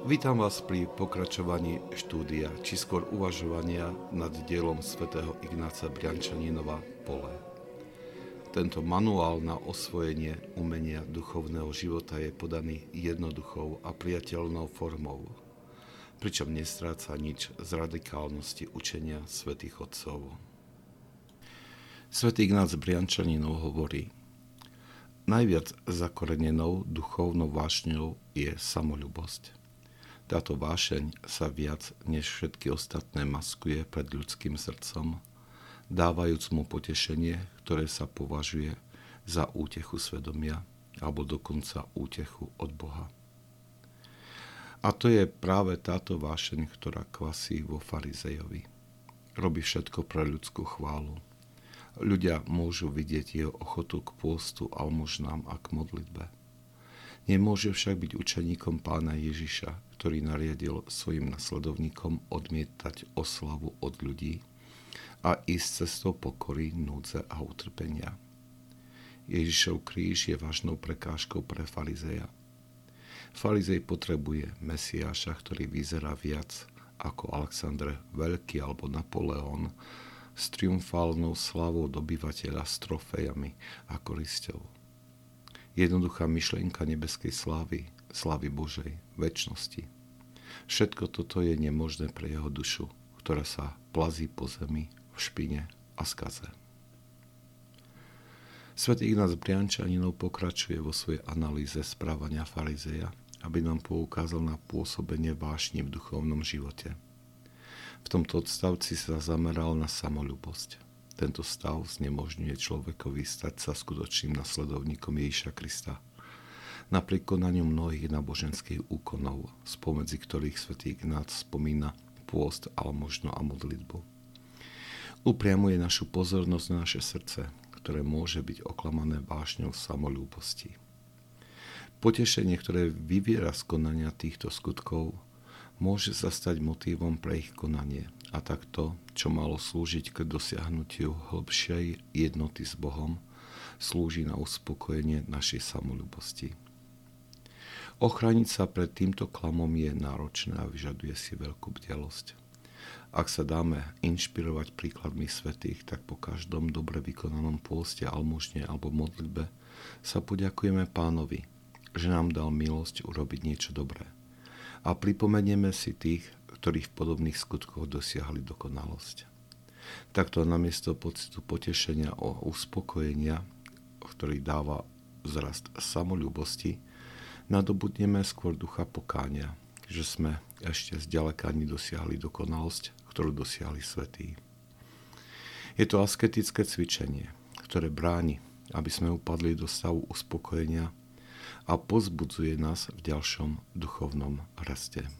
Vítam vás pri pokračovaní štúdia, či skôr uvažovania nad dielom svätého Ignáca Briančaninova Pole. Tento manuál na osvojenie umenia duchovného života je podaný jednoduchou a priateľnou formou, pričom nestráca nič z radikálnosti učenia svätých Otcov. Svetý Ignác Briančaninov hovorí, najviac zakorenenou duchovnou vášňou je samolubosť. Táto vášeň sa viac než všetky ostatné maskuje pred ľudským srdcom, dávajúc mu potešenie, ktoré sa považuje za útechu svedomia alebo dokonca útechu od Boha. A to je práve táto vášeň, ktorá kvasí vo farizejovi. Robí všetko pre ľudskú chválu. Ľudia môžu vidieť jeho ochotu k pôstu, almužnám a k modlitbe. Nemôže však byť učeníkom pána Ježiša, ktorý nariadil svojim nasledovníkom odmietať oslavu od ľudí a ísť cestou pokory, núdze a utrpenia. Ježišov kríž je vážnou prekážkou pre farizeja. Farizej potrebuje Mesiáša, ktorý vyzerá viac ako Alexander Veľký alebo Napoleon s triumfálnou slavou dobyvateľa s trofejami a korisťou. Jednoduchá myšlienka nebeskej slávy slavy Božej, väčšnosti. Všetko toto je nemožné pre jeho dušu, ktorá sa plazí po zemi v špine a skaze. Svetý Ignác Briančaninov pokračuje vo svojej analýze správania farizeja, aby nám poukázal na pôsobenie vášni v duchovnom živote. V tomto odstavci sa zameral na samolubosť. Tento stav znemožňuje človekovi stať sa skutočným nasledovníkom Ježiša Krista – napriek konaniu mnohých náboženských úkonov, spomedzi ktorých svätý Ignác spomína pôst, možno a modlitbu. Upriamuje našu pozornosť na naše srdce, ktoré môže byť oklamané vášňou samolúbosti. Potešenie, ktoré vyviera z konania týchto skutkov, môže sa stať motívom pre ich konanie a takto, čo malo slúžiť k dosiahnutiu hĺbšej jednoty s Bohom, slúži na uspokojenie našej samolúbosti. Ochrániť sa pred týmto klamom je náročné a vyžaduje si veľkú bdelosť. Ak sa dáme inšpirovať príkladmi svetých, tak po každom dobre vykonanom pôste, almužne alebo modlitbe sa poďakujeme pánovi, že nám dal milosť urobiť niečo dobré. A pripomenieme si tých, ktorí v podobných skutkoch dosiahli dokonalosť. Takto namiesto pocitu potešenia o uspokojenia, ktorý dáva zrast samolúbosti, nadobudneme skôr ducha pokáňa, že sme ešte zďaleka nedosiahli dokonalosť, ktorú dosiahli svetí. Je to asketické cvičenie, ktoré bráni, aby sme upadli do stavu uspokojenia a pozbudzuje nás v ďalšom duchovnom raste.